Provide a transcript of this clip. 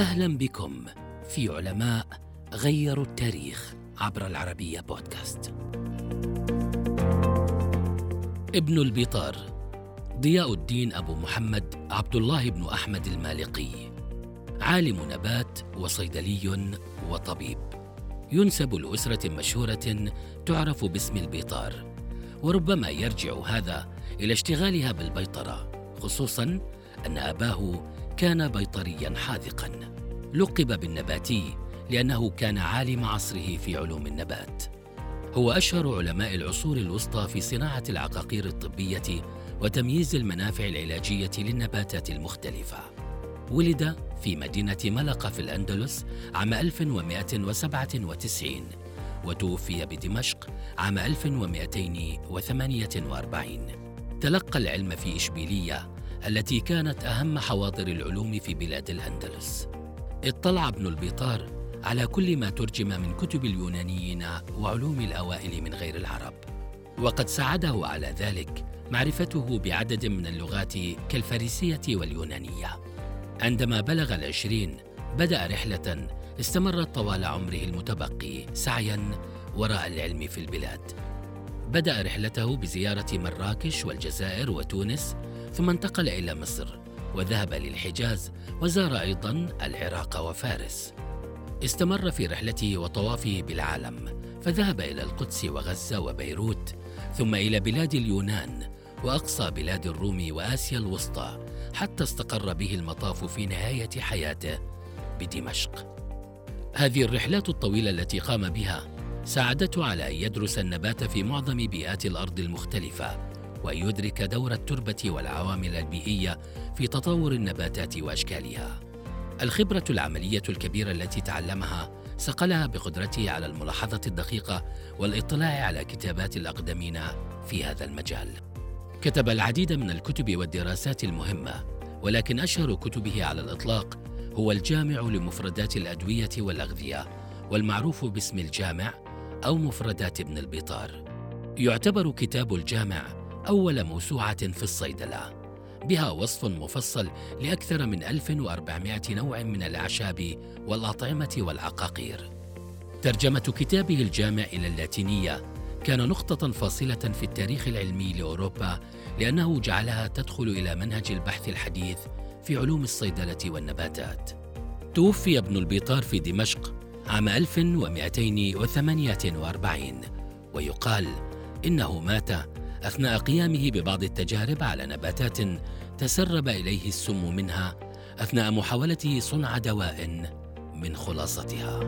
أهلا بكم في علماء غيروا التاريخ عبر العربية بودكاست. ابن البطار ضياء الدين أبو محمد عبد الله بن أحمد المالقي عالم نبات وصيدلي وطبيب ينسب لأسرة مشهورة تعرف باسم البيطار وربما يرجع هذا إلى اشتغالها بالبيطرة خصوصا أن أباه كان بيطريا حاذقا لقب بالنباتي لأنه كان عالم عصره في علوم النبات. هو أشهر علماء العصور الوسطى في صناعة العقاقير الطبية وتمييز المنافع العلاجية للنباتات المختلفة. ولد في مدينة ملقا في الأندلس عام 1197 وتوفي بدمشق عام 1248 تلقى العلم في إشبيلية التي كانت أهم حواضر العلوم في بلاد الأندلس. اطلع ابن البيطار على كل ما ترجم من كتب اليونانيين وعلوم الأوائل من غير العرب. وقد ساعده على ذلك معرفته بعدد من اللغات كالفارسية واليونانية. عندما بلغ العشرين بدأ رحلة استمرت طوال عمره المتبقي سعيا وراء العلم في البلاد. بدأ رحلته بزيارة مراكش والجزائر وتونس ثم انتقل إلى مصر. وذهب للحجاز وزار أيضا العراق وفارس. استمر في رحلته وطوافه بالعالم فذهب إلى القدس وغزة وبيروت ثم إلى بلاد اليونان وأقصى بلاد الروم وآسيا الوسطى حتى استقر به المطاف في نهاية حياته بدمشق. هذه الرحلات الطويلة التي قام بها ساعدته على أن يدرس النبات في معظم بيئات الأرض المختلفة وأن يدرك دور التربة والعوامل البيئية في تطور النباتات وأشكالها. الخبرة العملية الكبيرة التي تعلمها صقلها بقدرته على الملاحظة الدقيقة والإطلاع على كتابات الأقدمين في هذا المجال. كتب العديد من الكتب والدراسات المهمة، ولكن أشهر كتبه على الإطلاق هو الجامع لمفردات الأدوية والأغذية، والمعروف باسم الجامع أو مفردات ابن البطار. يعتبر كتاب الجامع أول موسوعة في الصيدلة. بها وصف مفصل لأكثر من 1400 نوع من الأعشاب والأطعمة والعقاقير. ترجمة كتابه الجامع إلى اللاتينية كان نقطة فاصلة في التاريخ العلمي لأوروبا لأنه جعلها تدخل إلى منهج البحث الحديث في علوم الصيدلة والنباتات. توفي ابن البيطار في دمشق عام 1248 ويقال إنه مات أثناء قيامه ببعض التجارب على نباتات تسرب إليه السم منها أثناء محاولته صنع دواء من خلاصتها.